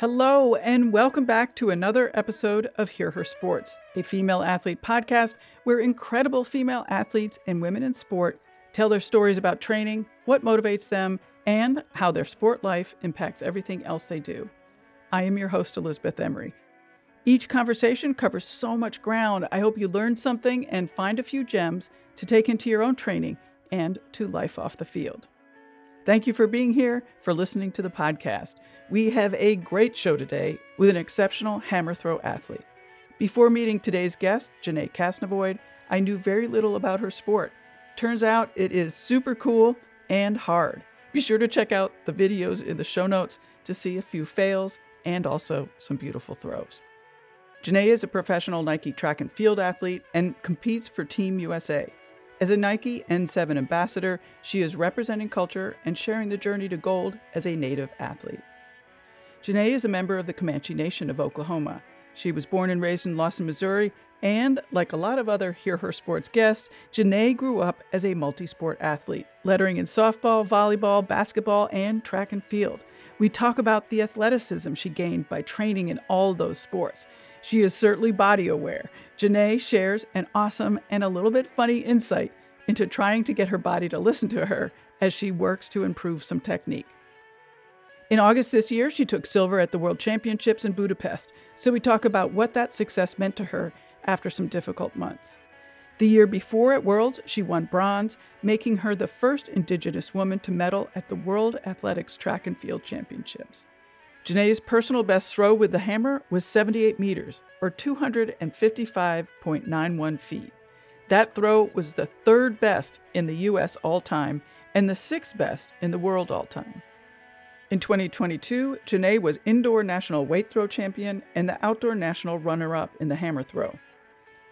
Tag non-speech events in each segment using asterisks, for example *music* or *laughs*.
Hello, and welcome back to another episode of Hear Her Sports, a female athlete podcast where incredible female athletes and women in sport tell their stories about training, what motivates them, and how their sport life impacts everything else they do. I am your host, Elizabeth Emery. Each conversation covers so much ground. I hope you learned something and find a few gems to take into your own training and to life off the field. Thank you for being here, for listening to the podcast. We have a great show today with an exceptional hammer throw athlete. Before meeting today's guest, Janae Kasnevoid, I knew very little about her sport. Turns out it is super cool and hard. Be sure to check out the videos in the show notes to see a few fails and also some beautiful throws. Janae is a professional Nike track and field athlete and competes for Team USA. As a Nike N7 ambassador, she is representing culture and sharing the journey to gold as a native athlete. Janae is a member of the Comanche Nation of Oklahoma. She was born and raised in Lawson, Missouri, and like a lot of other Hear Her Sports guests, Janae grew up as a multi sport athlete, lettering in softball, volleyball, basketball, and track and field. We talk about the athleticism she gained by training in all those sports. She is certainly body aware. Janae shares an awesome and a little bit funny insight into trying to get her body to listen to her as she works to improve some technique. In August this year, she took silver at the World Championships in Budapest, so we talk about what that success meant to her after some difficult months. The year before at Worlds, she won bronze, making her the first Indigenous woman to medal at the World Athletics Track and Field Championships. Janae's personal best throw with the hammer was 78 meters, or 255.91 feet. That throw was the third best in the U.S. all time and the sixth best in the world all time. In 2022, Janae was indoor national weight throw champion and the outdoor national runner up in the hammer throw.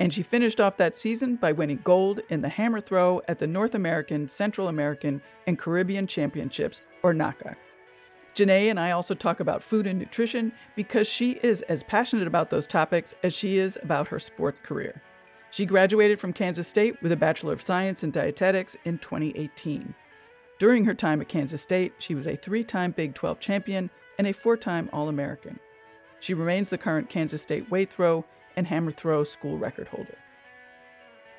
And she finished off that season by winning gold in the hammer throw at the North American, Central American, and Caribbean Championships, or NACAC. Janae and I also talk about food and nutrition because she is as passionate about those topics as she is about her sport career. She graduated from Kansas State with a Bachelor of Science in Dietetics in 2018. During her time at Kansas State, she was a three time Big 12 champion and a four time All American. She remains the current Kansas State weight throw and hammer throw school record holder.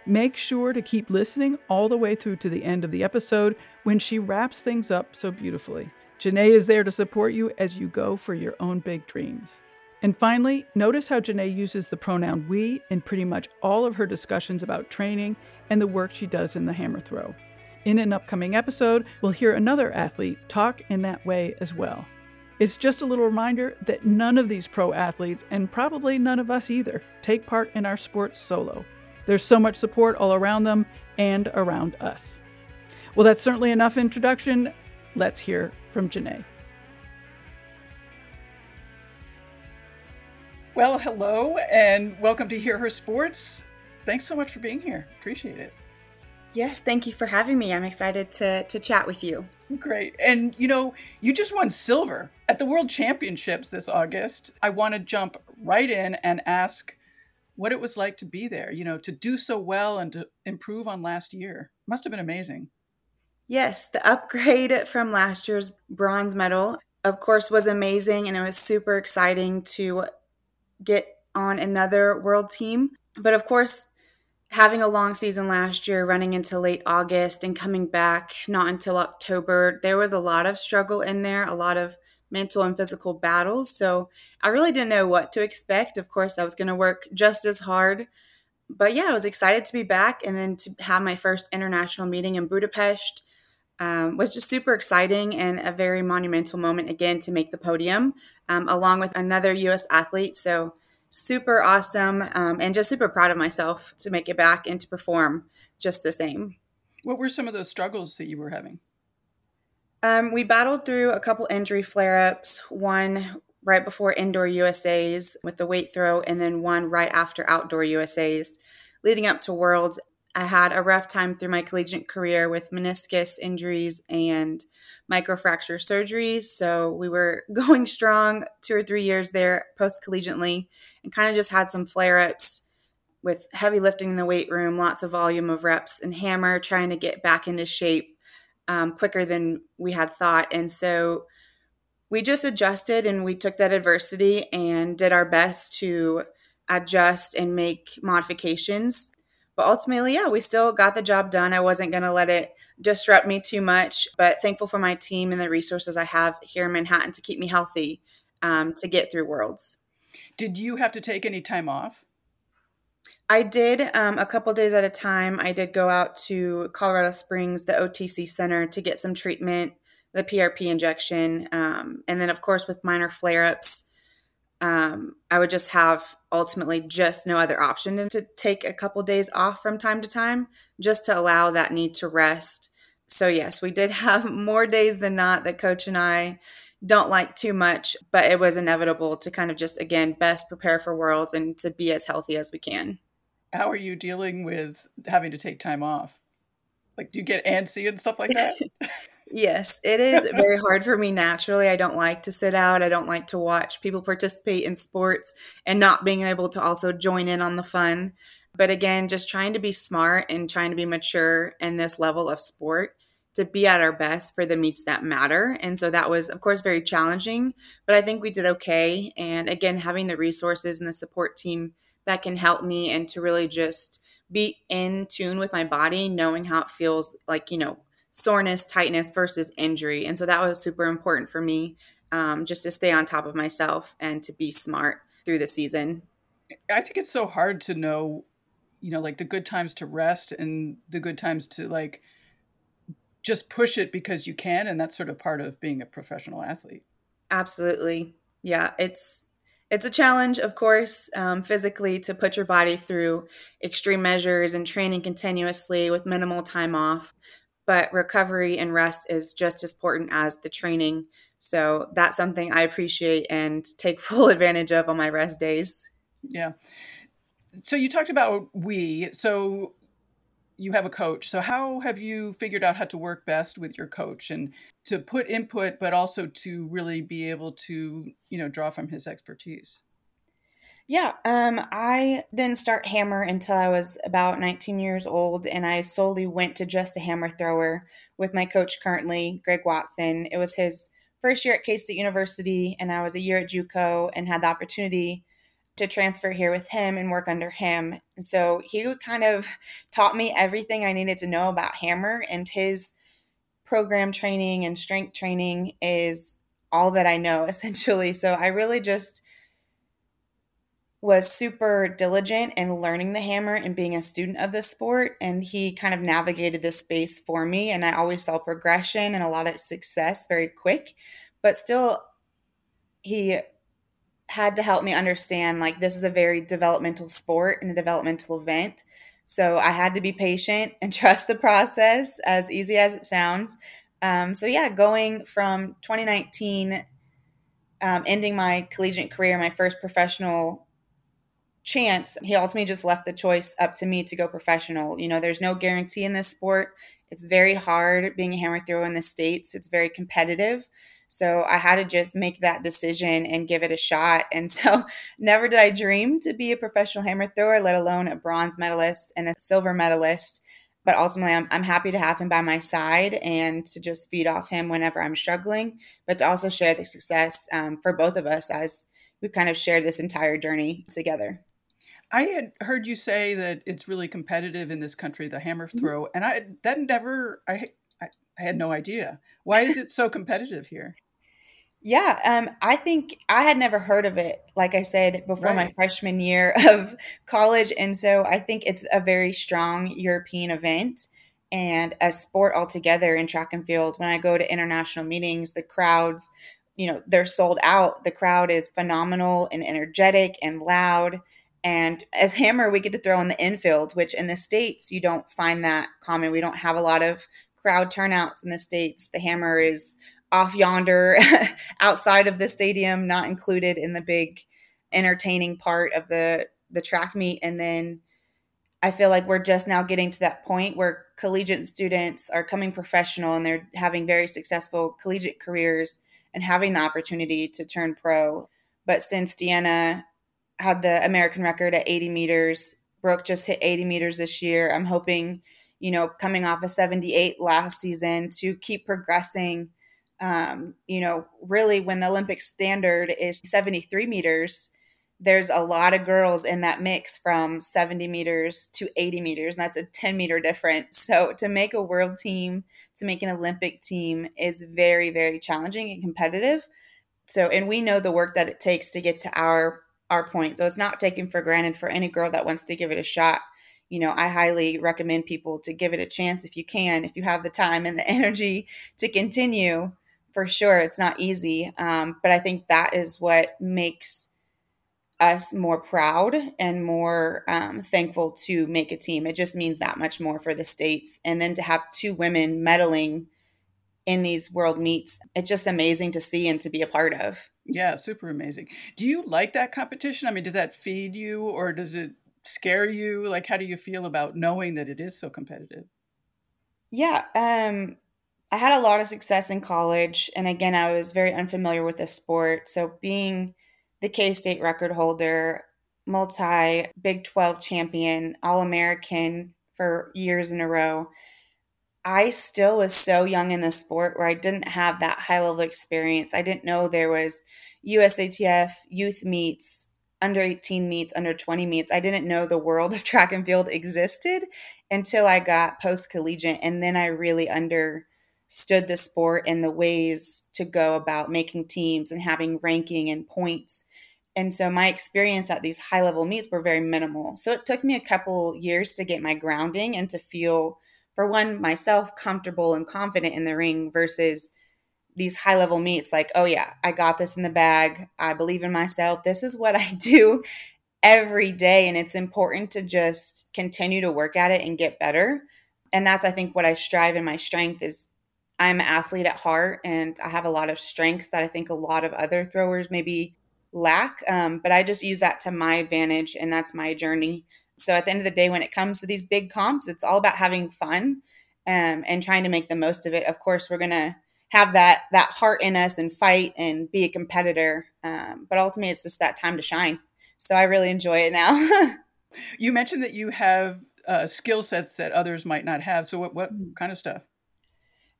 Make sure to keep listening all the way through to the end of the episode when she wraps things up so beautifully. Janae is there to support you as you go for your own big dreams. And finally, notice how Janae uses the pronoun we in pretty much all of her discussions about training and the work she does in the hammer throw. In an upcoming episode, we'll hear another athlete talk in that way as well. It's just a little reminder that none of these pro athletes, and probably none of us either, take part in our sports solo. There's so much support all around them and around us. Well, that's certainly enough introduction. Let's hear from Janae. Well, hello and welcome to Hear Her Sports. Thanks so much for being here. Appreciate it. Yes, thank you for having me. I'm excited to, to chat with you. Great. And you know, you just won silver at the World Championships this August. I want to jump right in and ask what it was like to be there, you know, to do so well and to improve on last year. Must have been amazing. Yes, the upgrade *laughs* from last year's bronze medal, of course, was amazing. And it was super exciting to get on another world team. But of course, having a long season last year, running into late August and coming back not until October, there was a lot of struggle in there, a lot of mental and physical battles. So I really didn't know what to expect. Of course, I was going to work just as hard. But yeah, I was excited to be back and then to have my first international meeting in Budapest um, was just super exciting and a very monumental moment again to make the podium um, along with another U.S. athlete. So super awesome um, and just super proud of myself to make it back and to perform just the same. What were some of those struggles that you were having? Um, we battled through a couple injury flare ups, one right before indoor USAs with the weight throw, and then one right after outdoor USAs. Leading up to Worlds, I had a rough time through my collegiate career with meniscus injuries and microfracture surgeries. So we were *laughs* going strong two or three years there post collegiately and kind of just had some flare ups with heavy lifting in the weight room, lots of volume of reps and hammer, trying to get back into shape um, quicker than we had thought. And so we just adjusted and we took that adversity and did our best to adjust and make modifications. But ultimately, yeah, we still got the job done. I wasn't going to let it disrupt me too much, but thankful for my team and the resources I have here in Manhattan to keep me healthy um, to get through Worlds. Did you have to take any time off? I did um, a couple days at a time. I did go out to Colorado Springs, the OTC Center, to get some treatment, the PRP injection. Um, and then, of course, with minor flare ups, um, I would just have ultimately just no other option than to take a couple days off from time to time just to allow that need to rest. So, yes, we did *laughs* have more days than not that coach and I don't like too much, but it was inevitable to kind of just, again, best prepare for worlds and to be as healthy as we can. How are you dealing with having to take time off? Like, do you get antsy and stuff like that? *laughs* yes, it is very hard for me naturally. I don't like to sit out. I don't like to watch people participate in sports and not being able to also join in on the fun. But again, just trying to be smart and trying to be mature in this level of sport to be at our best for the meets that matter. And so that was, of course, very challenging, but I think we did okay. And again, having the resources and the support team that can help me and to really just be in tune with my body, knowing how it feels like, you know, soreness, tightness versus injury. And so that was super important for me um, just to stay on top of myself and to be smart through the season. I think it's so hard to know, you know, like the good times to rest and the good times to like just push it because you can. And that's sort of part of being a professional athlete. Absolutely. Yeah. It's, it's a challenge, of course, um, physically to put your body through extreme measures and training continuously with minimal time off. But recovery and rest is just as important as the training. So that's something I appreciate and take *laughs* full advantage of on my rest days. Yeah. So you talked about we. So you have a coach. So how have you figured out how to work best with your coach and to put input, but also to really be able to, you know, draw from his expertise? Yeah, um, I didn't start hammer until I was about 19 years old, and I solely went to just a hammer thrower with my coach currently, Greg Watson. It was his first year at K State University, and I was a year at JUCO and had the opportunity to transfer here with him and work under him. So he kind of *laughs* taught me everything I needed to know about Hammer, and his program training and strength training is all that I know *laughs* essentially. So I really just was super diligent in learning the hammer and being a student of the sport. And he kind of navigated this space for me. And I always saw progression and a lot of success very quick. But still, he had to help me understand like this is a very developmental sport and a developmental event. So I had to be patient and *laughs* trust the process, as easy as it sounds. Um, so yeah, going from 2019, um, ending my collegiate career, my first professional chance, he ultimately just left the choice up to me to go professional. You know, there's no guarantee in this sport. It's very hard being a hammer thrower in the states. It's very competitive. So I had to just make that decision and give it a shot. And *laughs* so never did I dream to be a professional hammer thrower, let alone a bronze medalist and a silver medalist. But ultimately, I'm, I'm happy to have him by my side and to just feed off him whenever I'm struggling, but to also share the success um, for both of us as we've kind of shared this entire journey together. I had heard you say that it's really competitive in this country, the hammer mm-hmm. throw, and I that never I I had no idea. Why is it so competitive here? Yeah, um, I think I had never heard of it, like I said, before right. my freshman year *laughs* of college. And so I think it's a very strong European event and a sport altogether in track and field. When I go to international meetings, the crowds, you know, they're sold out. The crowd is phenomenal and energetic and loud. And as hammer, we get to throw in the infield, which in the States, you don't find that common. We don't have a lot of crowd turnouts in the States. The hammer is off yonder *laughs* outside of the stadium, not included in the big entertaining part of the the track meet. And then I feel like we're just now getting to that point where collegiate students are coming professional and they're having very successful collegiate careers and having the opportunity to turn pro. But since Deanna had the American record at 80 meters, Brooke just hit 80 meters this year. I'm hoping, you know, coming off a 78 last season to keep progressing Um, you know, really, when the Olympic standard is 73 meters, there's a lot of girls in that mix from 70 meters to 80 meters, and that's a 10 meter difference. So, to make a world team, to make an Olympic team is very, very challenging and competitive. So, and we know the work that it takes to get to our our point. So, it's not taken for granted for any girl that wants to give it a shot. You know, I highly recommend people to give it a chance if you can, if you have the time and the *laughs* energy to continue. For sure, it's not easy, um, but I think that is what makes us more proud and more um, thankful to make a team. It just means that much more for the states. And then to have two women medaling in these world meets, it's just amazing to see and to be a part of. Yeah, super amazing. Do you like that competition? I mean, does that feed you or does it scare you? Like, how do you feel about knowing that it is so competitive? Yeah, um, I had a lot of success in college. And again, I was very unfamiliar with the sport. So being the K State record holder, multi Big 12 champion, All American for years in a row. I still was so young in the sport where I didn't have that high level experience. I didn't know there was USATF youth meets, under 18 meets, under 20 meets. I didn't know the world of track and field existed until I got post collegiate. And then I really under stood the sport and the ways to go about making teams and having ranking and points. And so my experience at these high level meets were very minimal. So it took me a couple years to get my grounding and to feel, for one, myself comfortable and confident in the ring versus these high level meets like, oh yeah, I got this in the bag. I believe in myself. This is what *laughs* I do every day. And it's important to just continue to work at it and get better. And that's, I think, what I strive in my strength is I'm an athlete at heart and I have a lot of strengths that I think a lot of other throwers maybe lack. Um, but I just use that to my advantage and that's my journey. So at the end of the day, when it comes to these big comps, it's all about having fun um, and trying to make the most of it. Of course, we're going to have that that heart in us and fight and be a competitor. Um, but ultimately, it's just that time to shine. So I really enjoy it now. *laughs* you mentioned that you have uh, skill sets that others might not have. So what, what mm-hmm. kind of stuff?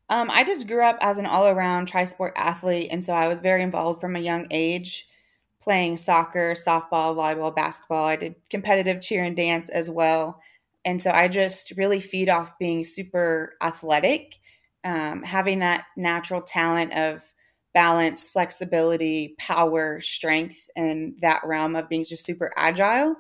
Um, I just grew up as an all around tri sport athlete. And so I was very involved from a young age, playing soccer, softball, volleyball, basketball. I did competitive cheer and dance as well. And so I just really feed off being super athletic, um, having that natural talent of balance, flexibility, power, strength, and that realm of being just super agile.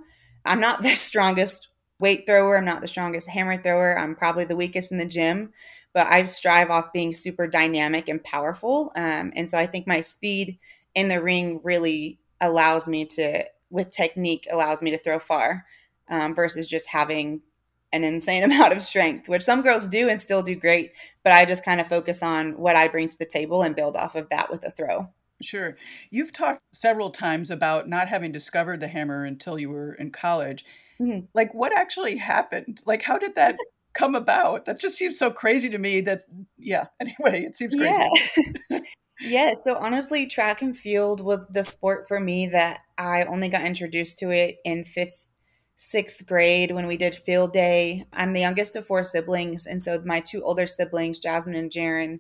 I'm not *laughs* the strongest weight thrower. I'm not the strongest hammer thrower. I'm probably the weakest in the gym but I strive off being super dynamic and powerful. Um, and so I think my speed in the ring really allows me to, with technique, allows me to throw far um, versus just having an insane *laughs* amount of strength, which some girls do and still do great. But I just kind of focus on what I bring to the table and build off of that with a throw. Sure. You've talked several times about not having discovered the hammer until you were in college. Mm-hmm. Like, what actually happened? Like, how did that come about? That just seems so crazy to me that, yeah, *laughs* anyway, it seems crazy. Yeah. *laughs* yeah. So honestly, track and field was the sport for me that I only got introduced to it in fifth, sixth grade when we did field day. I'm the youngest of four siblings. And so my two older siblings, Jasmine and Jaron,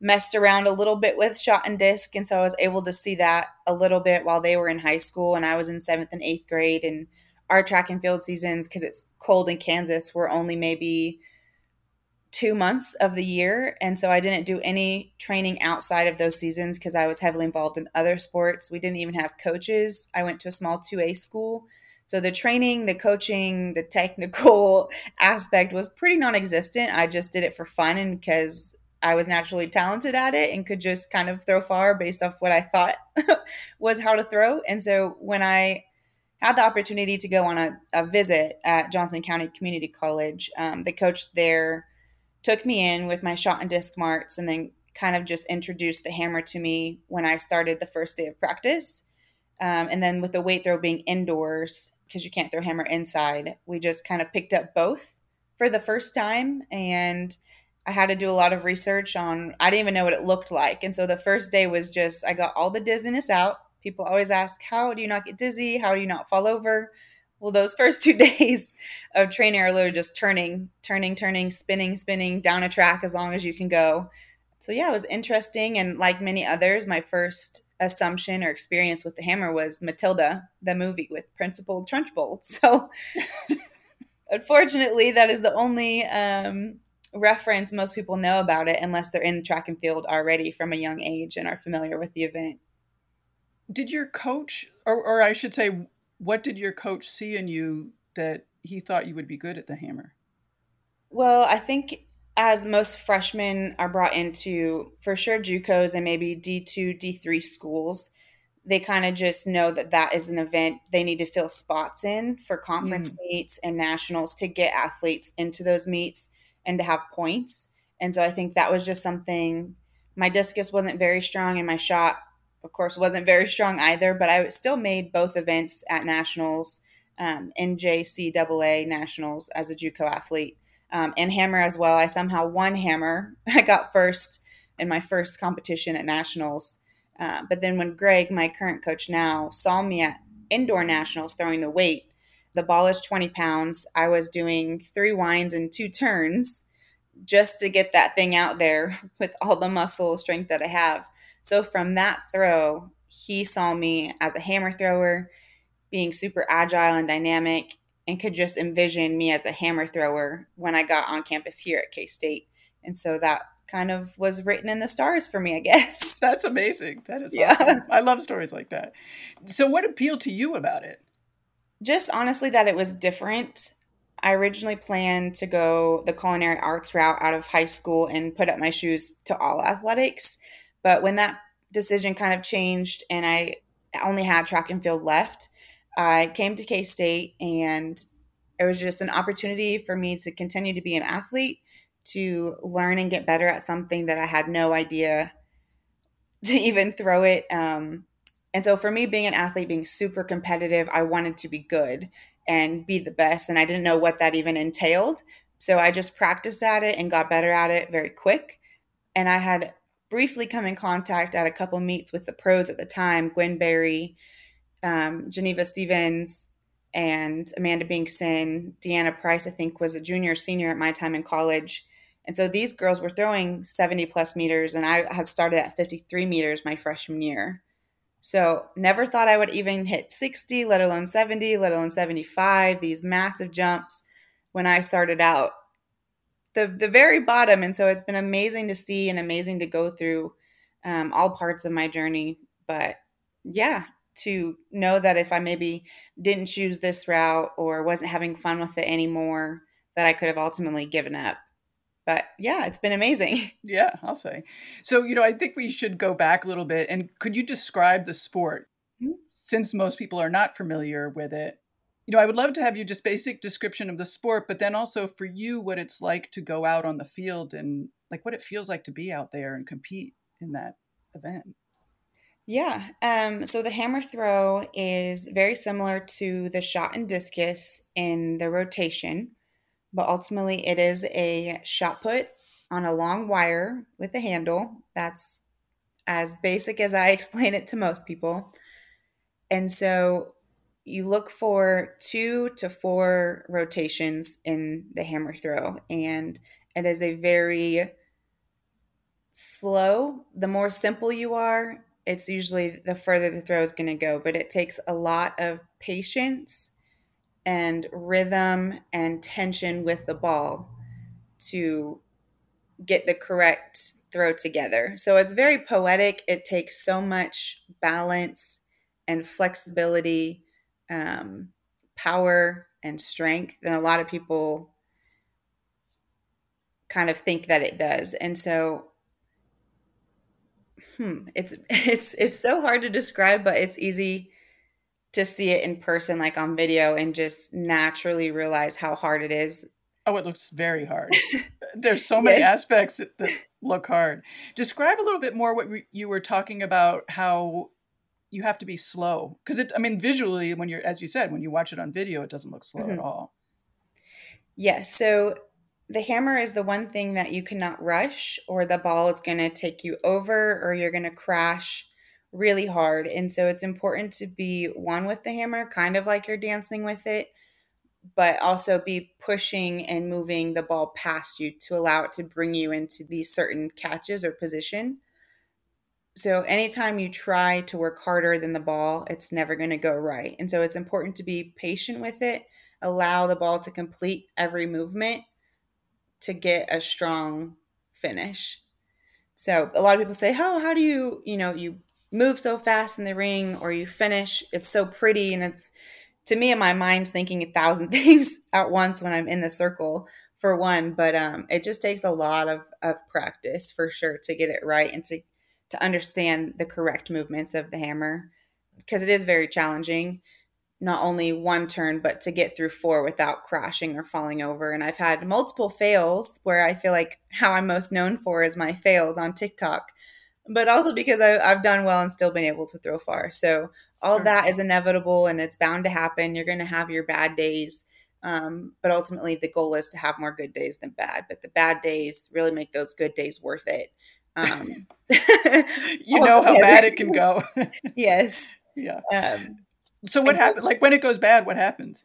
messed around a little bit with shot and disc. And so I was able to see that a little bit while they were in high school and I was in seventh and eighth grade. And our track and field seasons, because it's cold in Kansas, were only maybe two months of the year. And so I didn't do any training outside of those seasons because I was heavily involved in other sports. We didn't even have coaches. I went to a small 2A school. So the training, the coaching, the technical *laughs* aspect was pretty non existent. I just did it for fun and because I was naturally talented at it and could just kind of throw far based off what I thought *laughs* was how to throw. And so when I had the opportunity to go on a, a visit at Johnson County Community College. Um, the coach there took me in with my shot and disc marks and then kind of just introduced the hammer to me when I started the first day of practice. Um, and then with the weight throw being indoors, because you can't throw hammer inside, we just kind of picked up both for the first time. And I had to do a lot of research on, I didn't even know what it looked like. And so the first day was just, I got all the dizziness out People always ask, How do you not get dizzy? How do you not fall over? Well, those first two *laughs* days of training are literally just turning, turning, turning, spinning, spinning down a track as long as you can go. so yeah, it was interesting. And like many others, my first assumption or experience with the hammer was Matilda, the movie with Principal Trunchbull. *laughs* So unfortunately, that is the only um, reference most people know about it unless they're in track and field already from a young age and are familiar with the event. Did your coach, or, or I should say, what did your coach see in you that he thought you would be good at the hammer? Well, I think as most freshmen are brought into for sure JUCOs and maybe D2, D3 schools, they kind of just know that that is an event they need to fill spots in for conference mm. meets and nationals to get athletes into those meets and to have points. And so I think that was just something my discus wasn't very strong and my shot of course wasn't very strong either, but I still made both events at nationals, um, NJCAA nationals as a JUCO athlete um, and hammer as well. I somehow won hammer. *laughs* I got first in my first competition at nationals. Uh, but then when Greg, my current coach now, saw me at indoor nationals throwing the weight, the ball is 20 pounds. I was doing three winds and two turns just to get that thing out there *laughs* with all the muscle strength that I have. So from that throw, he saw me as a hammer thrower, being super agile and dynamic and could just envision me as a hammer thrower when I got on campus here at K State. And so that kind of was written in the stars for me, I *laughs* guess. *laughs* That's amazing. That is yeah. awesome. I love stories like that. So, what appealed to you about it? Just honestly, that it was different. I originally planned to go the culinary arts route out of high school and put up my shoes to all athletics. But when that decision kind of changed and I only had track and field left, I came to K State and it was just an opportunity for me to continue to be an athlete, to learn and get better at something that I had no idea to *laughs* even throw it. Um, and so for me, being an athlete, being super competitive, I wanted to be good and be the best. And I didn't know what that even entailed. So I just practiced at it and got better at it very quick. And I had briefly come in contact at a couple meets with the pros at the time, Gwen Berry, um, Jeneva Stevens and Amanda Bingson, Deanna Price, I think, was a junior senior at my time in college. And so these girls were throwing 70 plus meters, and I had started at 53 meters my freshman year. So never thought I would even hit 60, let alone 70, let alone 75, these massive jumps when I started out. The, the very bottom. And so it's been amazing to see and amazing to go through um, all parts of my journey. But yeah, to know that if I maybe didn't choose this route or wasn't having fun with it anymore, that I could have ultimately given up. But yeah, it's been amazing. *laughs* Yeah, I'll say. So, you know, I think we should go back a little bit. And could you describe the sport? Mm-hmm. Since most people are not familiar with it, you know, I would love to have you just basic description of the sport, but then also for you, what it's like to go out on the field and like what it feels like to be out there and compete in that event. Yeah. Um, so the hammer throw is very similar to the shot and discus in the rotation, but ultimately it is a shot put on a long wire with a handle. That's as basic as I *laughs* explain it to most people. And so you look for two to four rotations in the hammer throw, and it is a very slow. The more simple you are, it's usually the further the throw is going to go, but it takes a lot of patience and rhythm and tension with the ball to get the correct throw together. So it's very poetic. It takes so much balance and flexibility, um, power and strength than a lot of people kind of think that it does. And so hmm, it's *laughs* it's it's so hard to describe, but it's easy to see it in person, like on video, and just naturally realize how hard it is. Oh, it looks very hard. *laughs* There's so many yes. aspects that, that look hard. Describe a little bit more what you were talking about. How you have to be slow because it. I mean, visually, when you're, as you said, when you watch it on video, it doesn't look slow mm-hmm. at all. Yes. So the hammer is the one thing that you cannot rush, or the ball is going to take you over, or you're going to crash really hard. And so it's important to be one with the hammer, kind of like you're dancing with it, but also be pushing and moving the ball past you to allow it to bring you into these certain catches or position. So anytime you try to work harder than the ball, it's never going to go right. And so it's important to be patient with it, allow the ball to complete every movement to get a strong finish. So a lot of people say, "Oh, how do you, you know, you move so fast in the ring or you finish? It's so pretty." And it's to me in my mind's thinking a thousand *laughs* things at once when I'm in the circle for one, but um, it just takes a lot of of practice for sure to get it right and to to understand the correct movements of the hammer because it is very challenging not only one turn, but to get through four without crashing or falling over. And I've had multiple fails where I feel like how I'm most known for is my fails on TikTok, but also because I, have done well and still been able to throw far. So all sure. that is inevitable and it's bound to happen. You're going to have your bad days. Um, but ultimately, the goal is to have more good days than bad. But the bad days really make those good days worth it. Um, *laughs* you know how bad it can go. *laughs* yes. Yeah. Um, so what happens? Like when it goes bad, what happens?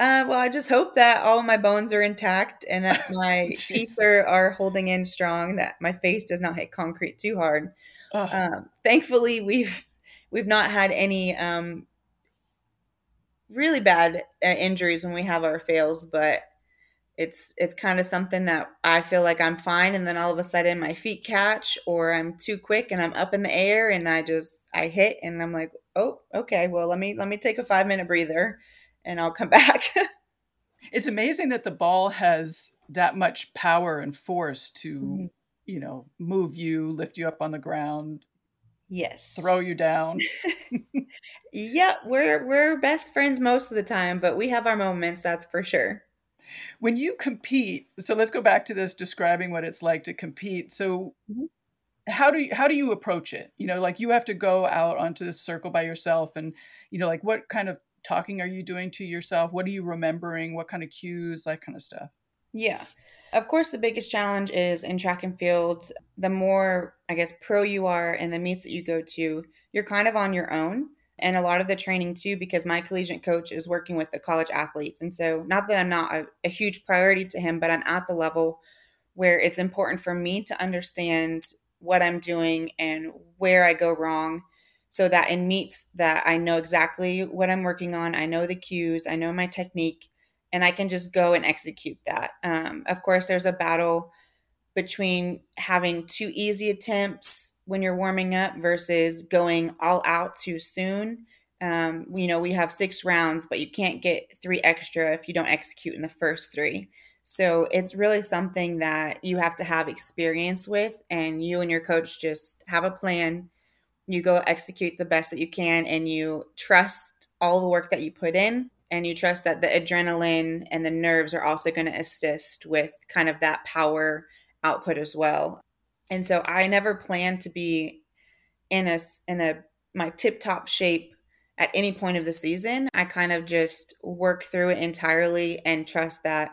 Uh, well, I just hope that all my bones are intact and that *laughs* my teeth are, are holding in strong. That my face does not hit concrete too hard. Oh. Um, thankfully, we've we've not had any um, really bad uh, injuries when we have our fails, but it's it's kind of something that I feel like I'm fine, and then all of a sudden my feet catch, or I'm too quick and I'm up in the air and I just I hit, and I'm like, oh, okay, well let me let me take a five minute breather, and I'll come *laughs* back. it's amazing that the ball has that much power and force to, mm-hmm. you know, move you, lift you up on the ground, yes throw you down *laughs* yeah we're we're best friends most of the time but we have our moments that's for sure when you compete, so let's go back to this describing what it's like to compete. So mm-hmm. how do you how do you approach it? You know, like you have to go out onto the circle by yourself and you know, like what kind of talking are you doing to yourself? What are you remembering? What kind of cues, that kind of stuff? Yeah. Of course, the biggest challenge is in track and field. The more, I guess, pro you are and the meets that you go to, you're kind of on your own and a lot of the training too because my collegiate coach is working with the college athletes. And so not that i'm not a, a, huge priority to him but i'm at the level where it's important for me to understand what i'm doing and where i go wrong so that in meets that i know exactly what i'm working on i know the cues i know my technique and i can just go and execute that. Um, of course there's a battle between having too easy attempts when you're warming up versus going all out too soon. Um, you know, we have six rounds, but you can't get three extra if you don't execute in the first three. So it's really something that you have to have experience with, and you and your coach just have a plan. You go execute the best that you can, and you trust all the work that you put in, and you trust that the adrenaline and the nerves are also going to assist with kind of that power output as well. And so I never planned to be in a in a my tip top shape at any point of the season. I kind of just work through it entirely and trust that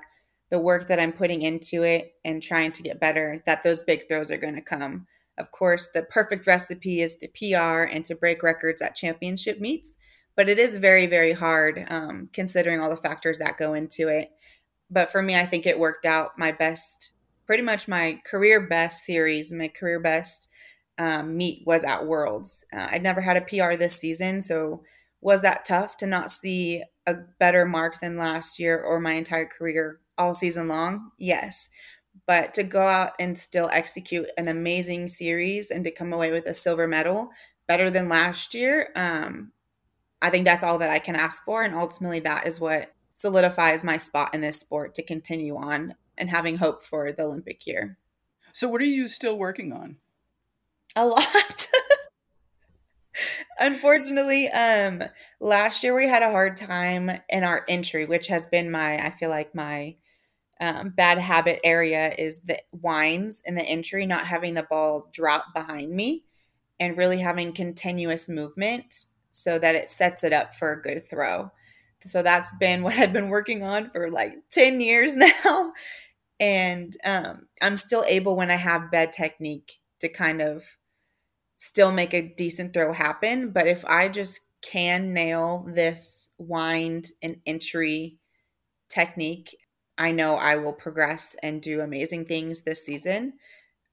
the work that I'm putting into it and trying to get better, that those big throws are going to come. Of course, the perfect recipe is to PR and to break records at championship meets, but it is very, very hard um, considering all the factors that go into it. But for me, I think it worked out my best pretty much my career best series, my career best um, meet was at Worlds. Uh, I'd never had a PR this season, so was that tough to not see a better mark than last year or my entire career all season long? Yes. But to go out and still execute an amazing series and to come away with a silver medal better than last year, um, I think that's all that I can ask for. And ultimately, that is what solidifies my spot in this sport to continue on and having hope for the Olympic year. So, what are you still working on? A lot. *laughs* Unfortunately, um, last year we had a hard time in our entry, which has been my, I feel like my um, bad habit area is the winds in the entry, not having the ball drop behind me and really having continuous movement so that it sets it up for a good throw. So that's been *laughs* what I've been working on for like 10 years *laughs* now and um, i'm still able when i have bed technique to kind of still make a decent throw happen but if i just can nail this wind and entry technique, I know I will progress and do amazing things this season.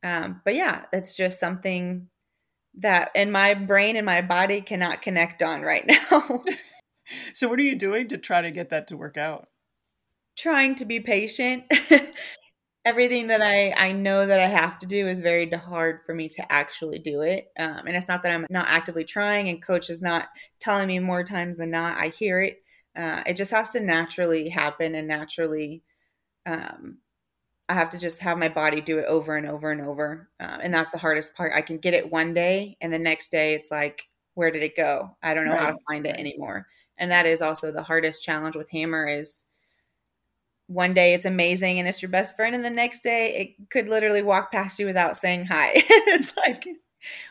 Um, but yeah, it's just something that in my brain and my body cannot connect on right *laughs* now. *laughs* so, what are you doing to try to get that to work out? Trying to be patient. *laughs* Everything that I, I know that I have to do is very hard for me to actually do it. Um, and it's not that I'm not actively trying and coach is not telling me more times than not. I hear it. Uh, it just has to naturally happen and naturally um, I have to just have my body do it over and over and over. Uh, and that's the hardest part. I can get it one day, and the next day it's like, where did it go? I don't know right. how to find it anymore. And that is also the hardest challenge with hammer is one day it's amazing and it's your best friend and the next day it could literally walk past you without saying hi. *laughs* it's like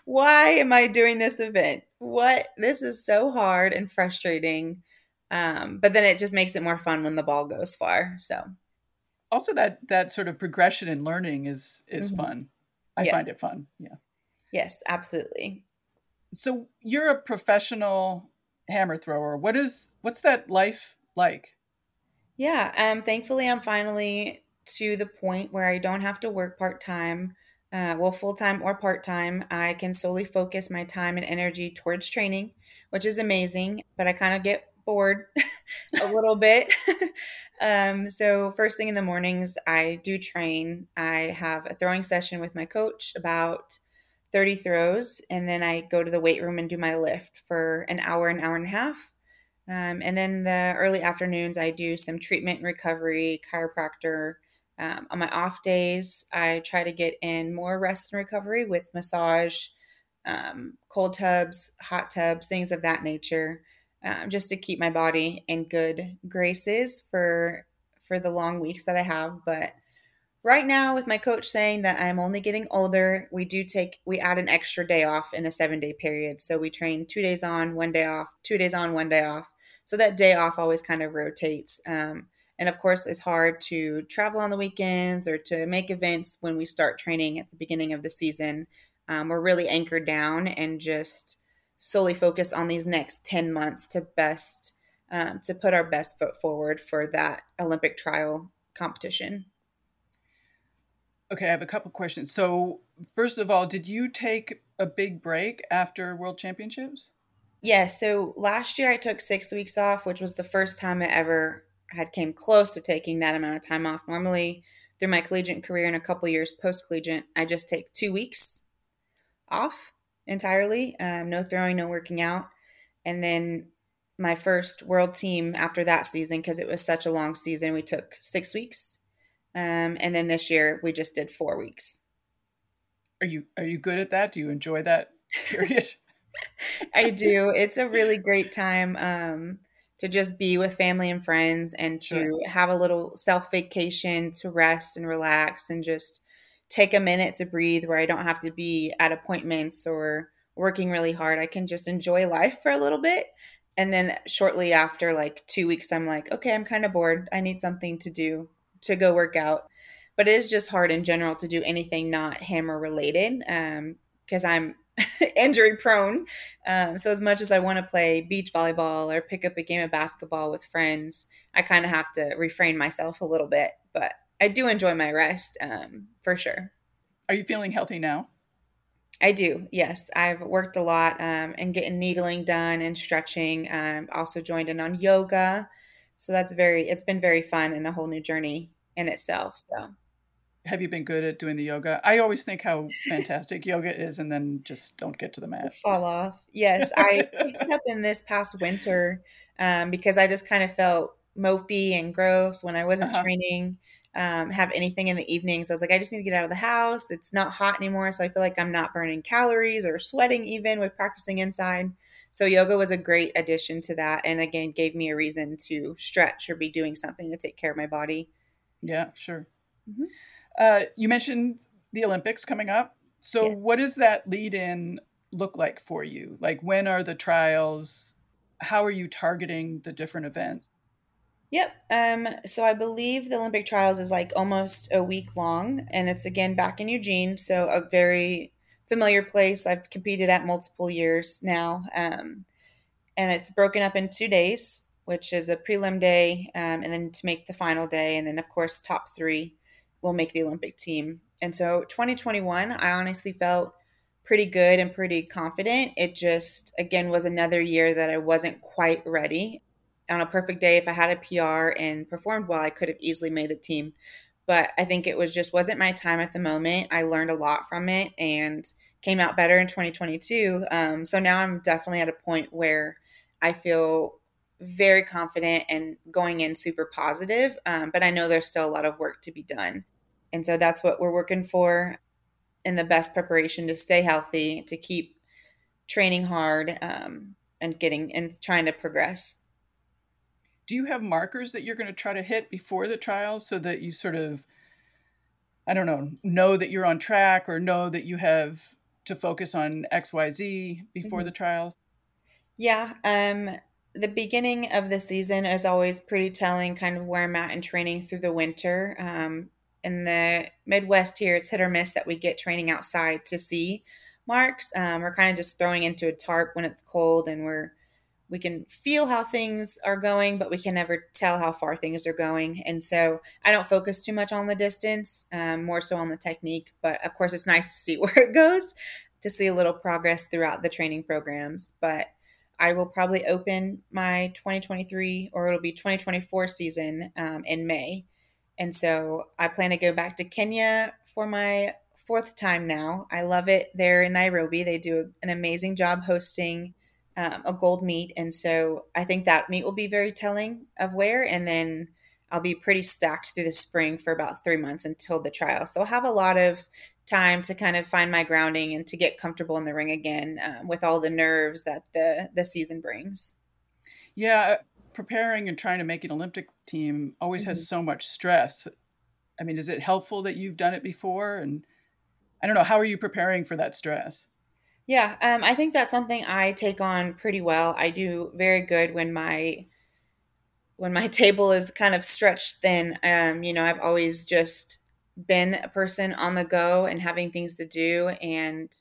why am I doing this event? What this is so hard and frustrating. Um, but then it just makes it more fun when the ball goes far. So also that that sort of progression in learning is is mm-hmm. fun. I yes. find it fun. Yeah. Yes, absolutely. So you're a professional hammer thrower. What is what's that life like? Yeah, um thankfully I'm finally to the point where I don't have to work part-time. Uh, well, full time or part time, I can solely focus my time and energy towards training, which is amazing. But I kind of get bored *laughs* a little bit. *laughs* um, so, first thing in the mornings, I do train. I have a throwing session with my coach, about 30 throws, and then I go to the weight room and do my lift for an hour, an hour and a half. Um, and then the early afternoons, I do some treatment and recovery, chiropractor. Um, on my off days, I try to get in more rest and recovery with massage, um, cold tubs, hot tubs, things of that nature um, just to keep my body in good graces for for the long weeks that I have. But right now, with my coach saying that I'm only getting older, we do take we add an extra day off in a seven day period. So we train two days on, one day off, two days on, one day off. So that day off always kind of rotates. Um, and of course, it's hard to travel on the weekends or to make events when we start training at the beginning of the season. Um, we're really anchored down and just solely focused on these next 10 months to best um, to put our best foot forward for that olympic trial competition okay i have a couple questions so first of all did you take a big break after world championships yeah so last year i took six weeks off which was the first time i ever had came close to taking that amount of time off normally through my collegiate career and a couple years post collegiate i just take two weeks off entirely. Um, no throwing, no working out. And then my first world team after that season, because it was such a long season, we took six weeks. Um, and then this year we just did four weeks. Are you are you good at that? Do you enjoy that period? *laughs* I do. It's a really great time um, to just be with family and friends and to sure. have a little self vacation to rest and relax and just take a minute to breathe where I don't have to be at appointments or working really hard. I can just enjoy life for a little bit. And then shortly after, like two weeks, I'm like, okay, I'm kind of bored. I need something to do to go work out. But it is just hard in general to do anything not hammer related because um, I'm *laughs* injury prone. Um, so, as much as I want to play beach volleyball or pick up a game of basketball with friends, I kind of have to refrain myself a little bit. But I do enjoy my rest um, for sure. Are you feeling healthy now? I do. Yes, I've worked a lot um, and getting needling done and stretching. Um, also joined in on yoga, so that's very. It's been very fun and a whole new journey in itself. So, have you been good at doing the yoga? I always think how *laughs* fantastic yoga is, and then just don't get to the mat. Fall off. Yes, I picked it up in this past winter um, because I just kind of felt mopey and gross when I wasn't uh-huh. training um, have anything in the evenings. I was like, I just need to get out of the house. It's not hot anymore. So I feel like I'm not burning calories or sweating even with practicing inside. So yoga was a great addition to that. And again, gave me a reason to stretch or be doing something to take care of my body. Yeah, sure. Mm-hmm. Uh, you mentioned the Olympics coming up. So yes. what does that lead in look like for you? Like when are the trials? How are you targeting the different events? Yep. Um, so I believe the Olympic trials is like almost a week long, and it's again back in Eugene, so a very familiar place. I've competed at multiple years now, um, and it's broken up in two days. which is a prelim day, um, and then to make the final day. And then, of course, top three will make the Olympic team. And so 2021, I honestly felt pretty good and pretty confident. It just, again, was another year that I wasn't quite ready. On a perfect day, if I had a PR and performed well, I could have easily made the team. But I think it was just wasn't my time at the moment. I learned a lot from it and came out better in 2022. Um, so now I'm definitely at a point where I feel very confident and going in super positive. Um, but I know there's still a lot of work to be done. And so that's what we're working for in the best preparation to stay healthy, to keep training hard um, and getting and trying to progress. Do you have markers that you're going to try to hit before the trials so that you sort of, I don't know, know that you're on track or know that you have to focus on XYZ before mm-hmm. the trials? Yeah. Um, the beginning of the season is always pretty telling, kind of where I'm at in training through the winter. Um, in the Midwest here, it's hit or miss that we get training outside to see marks. Um, we're kind of just throwing into a tarp when it's cold, and we're we can feel how things are going, but we can never tell how far things are going. And so I don't focus too much on the distance, um, more so on the technique. But of course, it's nice to see *laughs* where it goes, to see a little progress throughout the training programs. But I will probably open my 2023 or it'll be 2024 season um, in May. And so I plan to go back to Kenya for my fourth time now. I love it there in Nairobi. They do an amazing job hosting um, a gold meet. And so I think that meet will be very telling of where. And then I'll be pretty stacked through the spring for about three months until the trial. So I'll have a lot of time to kind of find my grounding and to get comfortable in the ring again um, with all the nerves that the the season brings. Yeah, preparing and trying to make an Olympic team always mm-hmm. has so much stress. I mean, is it helpful that you've done it before? And I don't know, how are you preparing for that stress? Yeah, um, I think that's something I take on pretty well. I do very good when my when my *laughs* table is kind of stretched thin. Um, you know, I've always just been a person on the go and having things to do and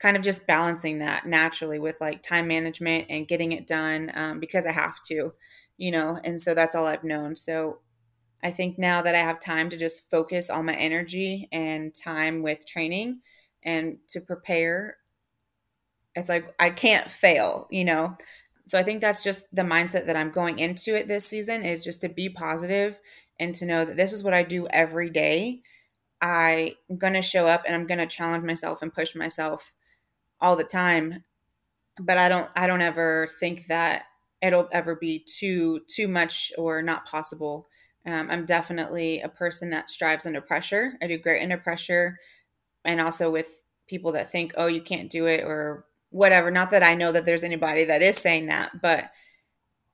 kind of just balancing that naturally with like time management and getting it done um, because I have to, you know, and so that's all I've known. So I think now that I have time to just focus all my energy and time with training and to prepare, it's like I can't fail, you know. So I think that's just the mindset that I'm going into it this season is just to be positive and to know that this is what I do every day. I'm going to show up and I'm going to challenge myself and push myself all the time but i don't i don't ever think that it'll ever be too too much or not possible um, i'm definitely a person that strives under pressure i do great under pressure and also with people that think oh you can't do it or whatever not that i know that there's anybody that is saying that but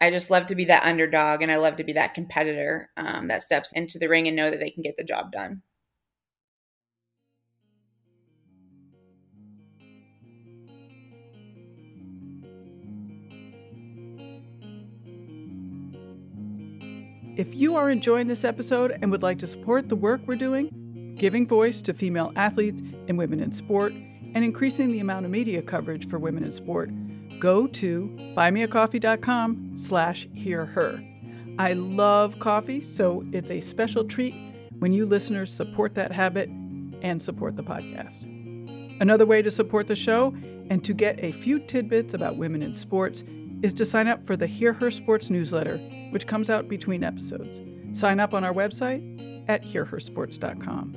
i just love to be that underdog and i love to be that competitor um, that steps into the ring and know that they can get the job done. If you are enjoying this episode and would like to support the work we're doing, giving voice to female athletes and women in sport, and increasing the amount of media coverage for women in sport, go to buymeacoffee.com slash hear her. I love coffee, so it's a special treat when you listeners support that habit and support the podcast. Another way to support the show and to get a few tidbits about women in sports is to sign up for the Hear Her Sports newsletter which comes out between episodes. Sign up on our website at hearhersports.com.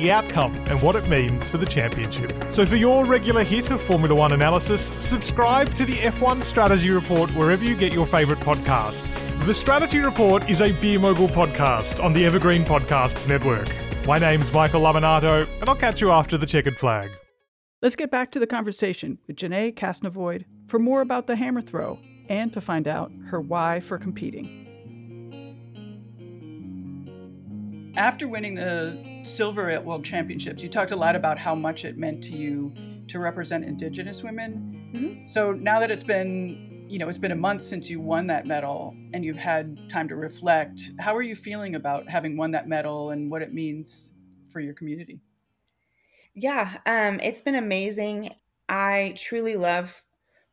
the outcome and what it means for the championship. So, for your regular hit of Formula One analysis, subscribe to the F1 Strategy Report wherever you get your favourite podcasts. The Strategy Report is a Beer Mogul podcast on the Evergreen Podcasts Network. My name's Michael Lamonato, and I'll catch you after the checkered flag. Let's get back to the conversation with Janae Casnavoid for more about the hammer throw and to find out her why for competing. After winning the silver at World Championships, you talked a lot about how much it meant to you to represent Indigenous women. Mm-hmm. So now that it's been you know, it's been a month since you won that medal and you've had time to reflect. How are you feeling about having won that medal and what it means for your community? Yeah, um, it's been amazing. I truly love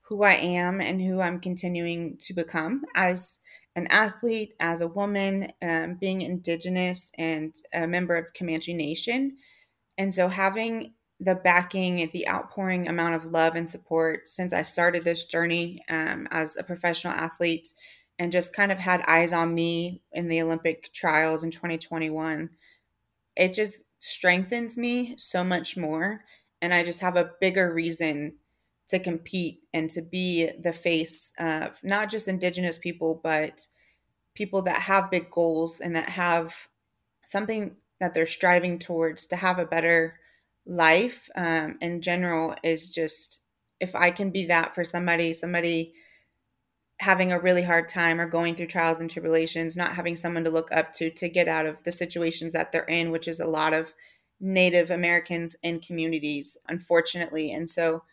who I am and who I'm continuing to become as an athlete, as a woman, um, being Indigenous and a member of Comanche Nation. And so having the backing, the outpouring amount of love and support since I started this journey um, as a professional athlete and just kind of had eyes on me in the Olympic trials in 2021. It just strengthens me so much more. And I just have a bigger reason to compete and to be the face of not just Indigenous people, but people that have big goals and that have something that they're striving towards to have a better life um, in general is just if I can be that for somebody, somebody having a really hard time or going through trials and tribulations, not having someone to look up to to get out of the situations that they're in, which is a lot of Native Americans and communities, unfortunately. And so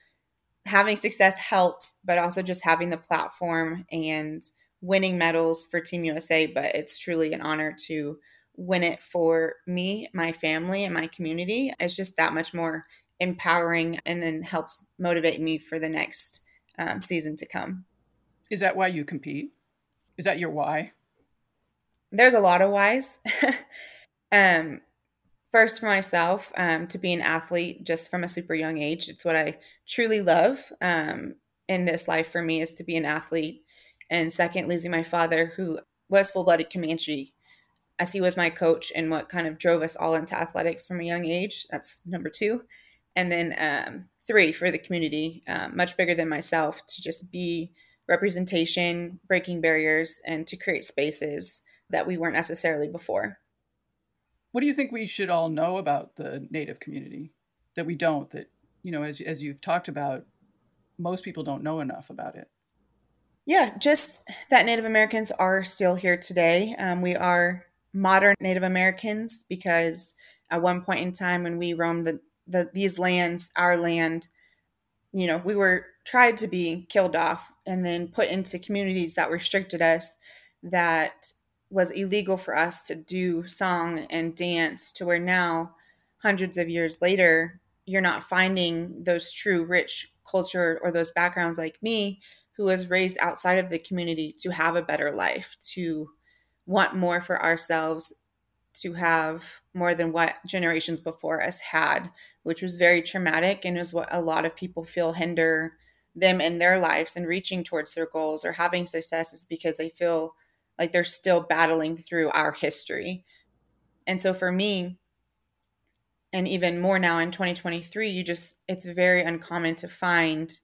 having success helps, but also just having the platform and winning medals for Team USA. But it's truly an honor to win it for me, my family, and my community. It's just that much more empowering and then helps motivate me for the next um, season to come. Is that why you compete? Is that your why? There's a lot of whys. *laughs* um, first, for myself, um, to be an athlete just from a super young age. It's what I truly love um, in this life for me is to be an athlete. And second, losing my father, who was full blooded Comanche as he was my coach and what kind of drove us all into athletics from a young age. That's number two. And then um, three for the community, uh, much bigger than myself, to just be representation, breaking barriers, and to create spaces that we weren't necessarily before. What do you think we should all know about the Native community that we don't? That, you know, as, as you've talked about, most people don't know enough about it. Yeah, just that Native Americans are still here today. Um, we are modern Native Americans because at one point in time when we roamed the, the these lands, our land, you know, we were tried to be killed off and then put into communities that restricted us that was illegal for us to do song and dance to where now hundreds of years later you're not finding those true rich culture or those backgrounds like me who was raised outside of the community to have a better life to want more for ourselves to have more than what generations before us had, which was very traumatic and is what a lot of people feel hinder them in their lives and reaching towards their goals or having success is because they feel like they're still battling through our history. And so for me, and even more now in 2023, you just, it's very uncommon to find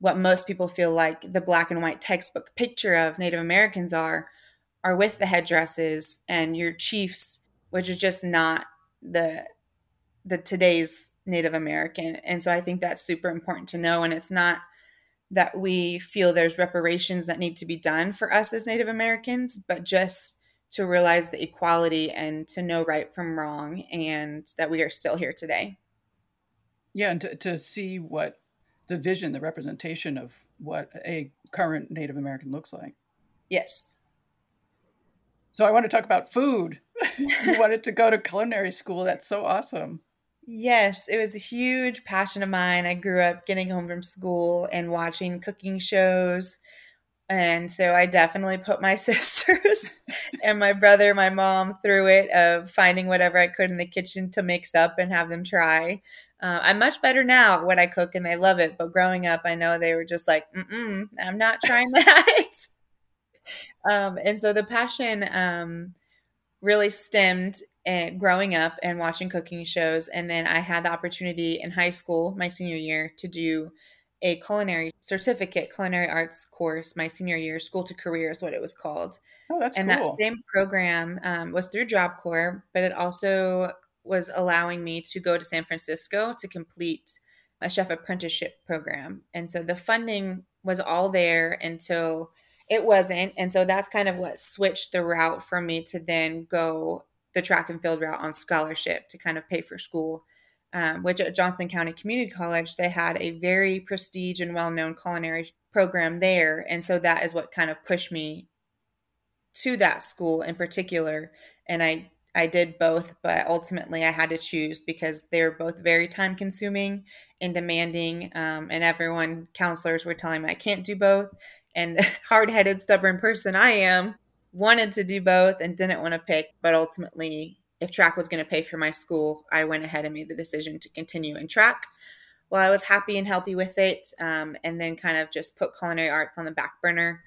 what most people feel like the black and white textbook picture of Native Americans are are with the headdresses and your chiefs, which is just not the the today's Native American. And so I think that's super important to know. And it's not that we feel there's reparations that need to be done for us as Native Americans, but just to realize the equality and to know right from wrong and that we are still here today. Yeah, and to, to see what the vision, the representation of what a current Native American looks like. Yes. So I want to talk about food. *laughs* you wanted to go to culinary school. That's so awesome. Yes, it was a huge passion of mine. I grew up getting home from school and watching cooking shows. And so I definitely put my *laughs* sisters and my brother, my mom through it of finding whatever I could in the kitchen to mix up and have them try. Uh, I'm much better now what I cook and they love it. But growing up, I know they were just like, mm I'm not trying *laughs* that. Um, and so the passion um, really stemmed and growing up and watching cooking shows. And then I had the opportunity in high school, my senior year, to do a culinary certificate, culinary arts course my senior year, School to Career is what it was called. Oh, that's and cool. that same program um, was through Job Corps, but it also was allowing me to go to San Francisco to complete a chef apprenticeship program. And so the funding was all there until it wasn't. And so that's kind of what switched the route for me to then go the track and field route on scholarship to kind of pay for school. Um, which at Johnson County Community College, they had a very prestige and well known culinary program there. And so that is what kind of pushed me to that school in particular. And I I did both, but ultimately I had to choose because they're both very time consuming and demanding. Um, and everyone, counselors were telling me I can't do both. And *laughs* hard headed, stubborn person I am, wanted to do both and didn't want to pick. But ultimately, if track was going to pay for my school, I went ahead and made the decision to continue in track. Well, I was happy and healthy with it, um, and then kind of just put culinary arts on the back burner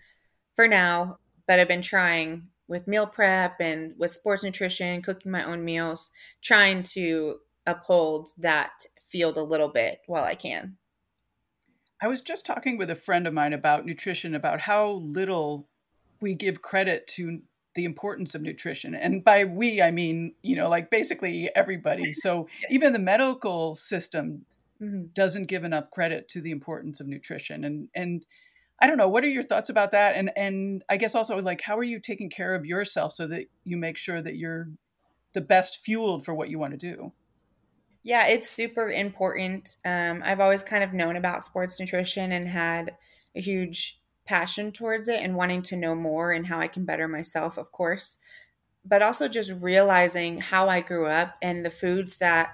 for now. But I've been trying with meal prep and with sports nutrition, cooking my own meals, trying to uphold that field a little bit while I can. I was just talking with a friend of mine about nutrition, about how little we give credit to the importance of nutrition. And by we, I mean, you know, like basically everybody. So *laughs* yes. even the medical system mm-hmm. doesn't give enough credit to the importance of nutrition. And, and, I don't know. What are your thoughts about that? And and I guess also like how are you taking care of yourself so that you make sure that you're the best fueled for what you want to do? Yeah, it's super important. Um, I've always kind of known about sports nutrition and had a huge passion towards it and wanting to know more and how I can better myself, of course. But also just realizing how I grew up and the foods that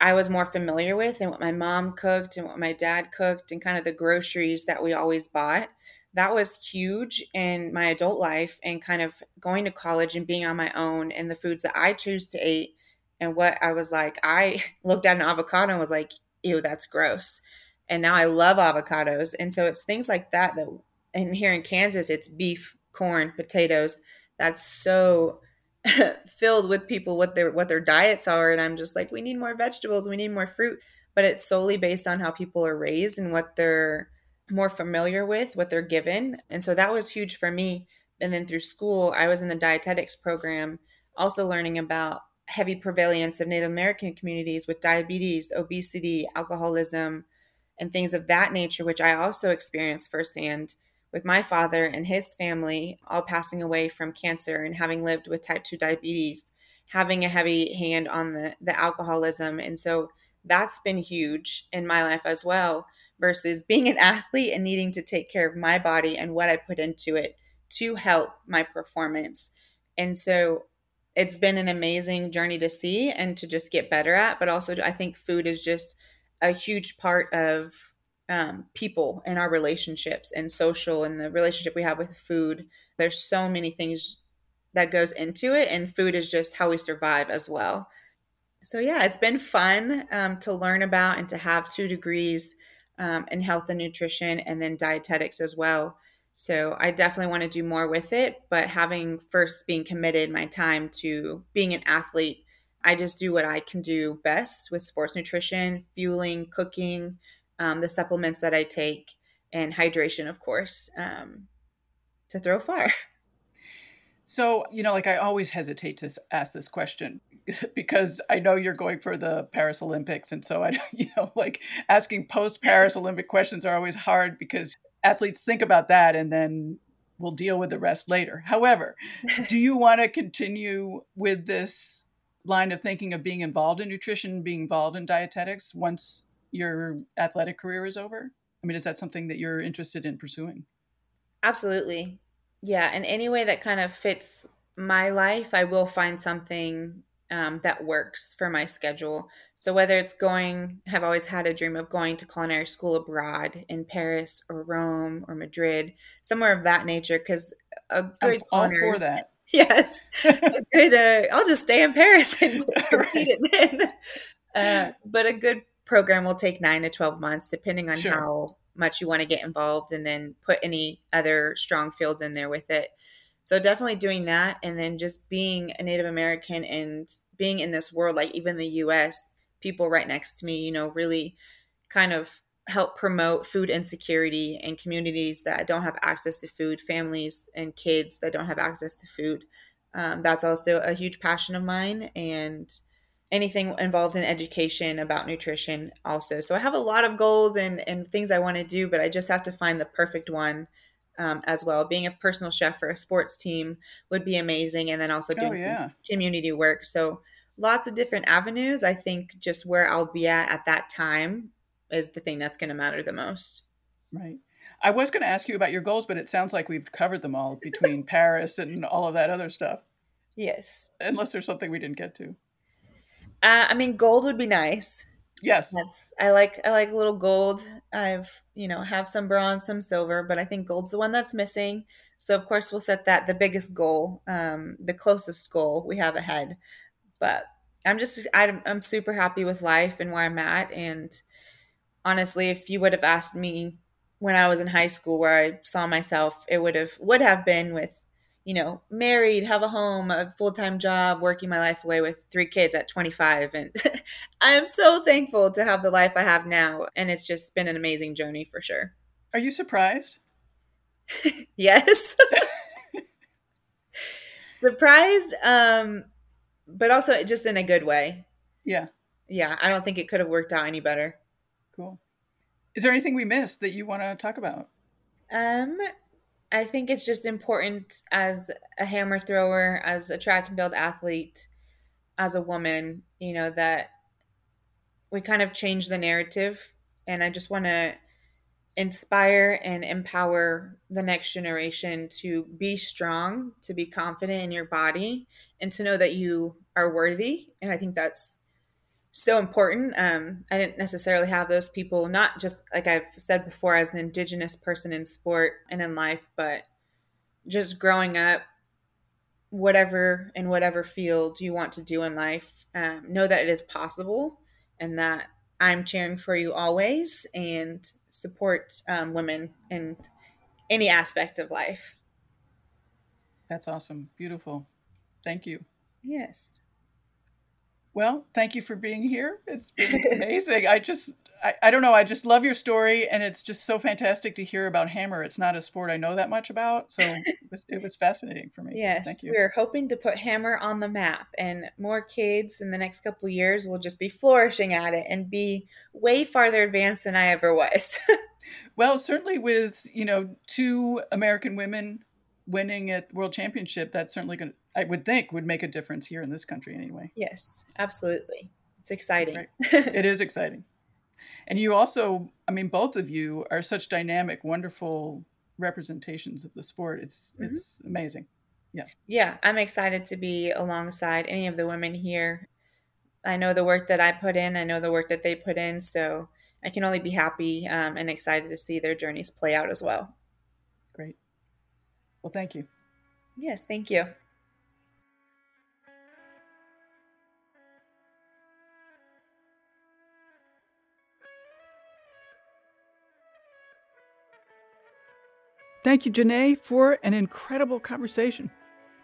I was more familiar with and what my mom cooked and what my dad cooked and kind of the groceries that we always bought. That was huge in my adult life and kind of going to college and being on my own and the foods that I choose to eat and what I was like. I *laughs* looked at an avocado and was like, ew, that's gross. And now I love avocados. And so it's things like that that, and here in Kansas, it's beef, corn, potatoes. That's so *laughs* filled with people what their what their diets are. And i'm just like we need more vegetables. We need more fruit. But it's solely based on how people are raised and what they're more familiar with what they're given. And so that was huge for me. And then through school i was in the dietetics program also learning about heavy prevalence of native american communities with diabetes obesity alcoholism and things of that nature which i also experienced firsthand with my father and his family all passing away from cancer and having lived with type 2 diabetes, having a heavy hand on the, the alcoholism. And so that's been huge in my life as well, versus *laughs* being an athlete and needing to take care of my body and what I put into it to help my performance. And so it's been an amazing journey to see and to just get better at. But also, I think food is just a huge part of um, people and our relationships and social and the relationship we have with food. There's so many things that goes into it, and food is just how we survive as well. So yeah, it's been fun um, to learn about and to have two degrees um, in health and nutrition, and then dietetics as well. So I definitely want to do more with it, but having first being committed my time to being an athlete, I just do what I can do best with sports nutrition, fueling, cooking, um, the supplements that I take, and hydration, of course, um, to throw far. *laughs* So, you know, like I always hesitate to ask this question *laughs* because I know you're going for the Paris Olympics. And so I, *laughs* you know, like asking post Paris Olympic questions are always hard because athletes think about that and then we'll deal with the rest later. However, do you want to continue with this line of thinking of being involved in nutrition, being involved in dietetics once your athletic career is over? I mean, is that something that you're interested in pursuing? Absolutely. Yeah. And any way that kind of fits my life, I will find something um, that works for my schedule. So whether it's going, I've always had a dream of going to culinary school abroad in Paris or Rome or Madrid, somewhere of that nature. Because a good I'm all for that. *laughs* Yes, *laughs* a good. Uh, I'll just stay in Paris and *laughs* right. it then. Uh, but a good program will take nine to 12 months, depending on sure. how much you want to get involved and then put any other strong fields in there with it. So definitely doing that and then just being a Native American and being in this world, like even the US, people right next to me, you know, really kind of help promote food insecurity in communities that don't have access to food, families and kids that don't have access to food. Um, that's also a huge passion of mine. And anything involved in education about nutrition also. So I have a lot of goals and, and things I want to do, but I just have to find the perfect one um, as well. Being a personal chef for a sports team would be amazing. And then also oh, doing oh, yeah. some community work. So lots of different avenues. I think just where I'll be at at that time is the thing that's going to matter the most. Right. I was going to ask you about your goals, but it sounds like we've covered them all *laughs* between Paris and all of that other stuff. Yes. Unless there's something we didn't get to. Uh, I mean, gold would be nice. Yes. That's I like I like a little gold. I've, you know, have some bronze, some silver, but I think gold's the one that's missing. So of course we'll set that the biggest goal, um, the closest goal we have ahead. But I'm just I'm, I'm super happy with life and where I'm at. And honestly, if you would have asked me when I was in high school where I saw myself, it would have would have been with you know, married, have a home, a full time job, working my life away with three kids at 25. And *laughs* I'm so thankful to have the life I have now. And it's just been an amazing journey for sure. Are you surprised? *laughs* yes. *laughs* surprised, um, but also just in a good way. Yeah. Yeah. I don't think it could have worked out any better. Cool. Is there anything we missed that you want to talk about? Um, I think it's just important as a hammer thrower, as a track and field athlete, as a woman, you know, that we kind of change the narrative. And I just want to inspire and empower the next generation to be strong, to be confident in your body, and to know that you are worthy. And I think that's so important. Um, I didn't necessarily have those people, not just like I've said before, as an Indigenous person in sport and in life, but just growing up, whatever in whatever field you want to do in life, um, know that it is possible and that I'm cheering for you always and support um, women in any aspect of life. That's awesome. Beautiful. Thank you. Yes. Well, thank you for being here. It's been *laughs* amazing. I just, I, I don't know. I just love your story, and it's just so fantastic to hear about Hammer. It's not a sport I know that much about, so *laughs* it was, it was fascinating for me. Yes, we're hoping to put Hammer on the map, and more kids in the next couple years will just be flourishing at it and be way farther advanced than I ever was. *laughs* well, certainly with you know two American women winning at World Championship, that's certainly going to I would think would make a difference here in this country anyway. Yes, absolutely. It's exciting. Right. *laughs* it is exciting. And you also, I mean, both of you are such dynamic, wonderful representations of the sport. It's mm-hmm. it's amazing. Yeah. Yeah, I'm excited to be alongside any of the women here. I know the work that I put in. I know the work that they put in. So I can only be happy um, and excited to see their journeys play out as well. Great. Well, thank you. Yes, thank you. Thank you, Janae, for an incredible conversation.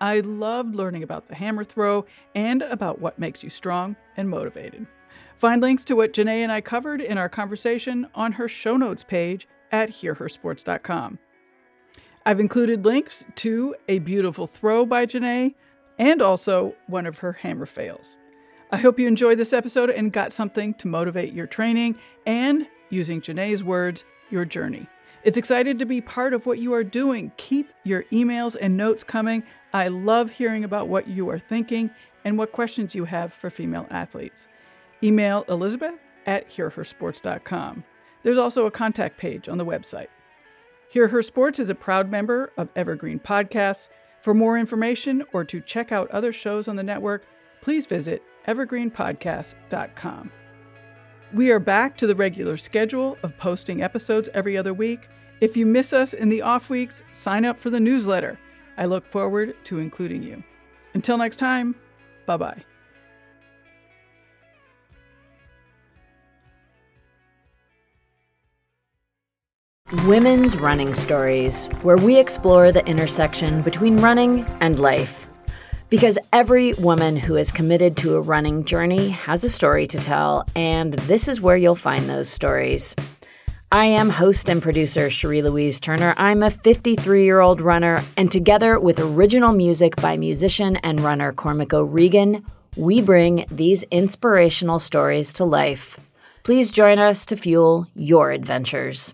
I loved learning about the hammer throw and about what makes you strong and motivated. Find links to what Janae and I covered in our conversation on her show notes page at hearhersports.com. I've included links to a beautiful throw by Janae and also one of her hammer fails. I hope you enjoyed this episode and got something to motivate your training and, using Janae's words, your journey. It's excited to be part of what you are doing. Keep your emails and notes coming. I love hearing about what you are thinking and what questions you have for female athletes. Email Elizabeth at hearhersports.com. There's also a contact page on the website. Hear Her Sports is a proud member of Evergreen Podcasts. For more information or to check out other shows on the network, please visit evergreenpodcast.com. We are back to the regular schedule of posting episodes every other week. If you miss us in the off weeks, sign up for the newsletter. I look forward to including you. Until next time, bye bye. Women's Running Stories, where we explore the intersection between running and life. Because every woman who is committed to a running journey has a story to tell, and this is where you'll find those stories. I am host and producer Cherie Louise Turner. I'm a 53 year old runner, and together with original music by musician and runner Cormac O'Regan, we bring these inspirational stories to life. Please join us to fuel your adventures.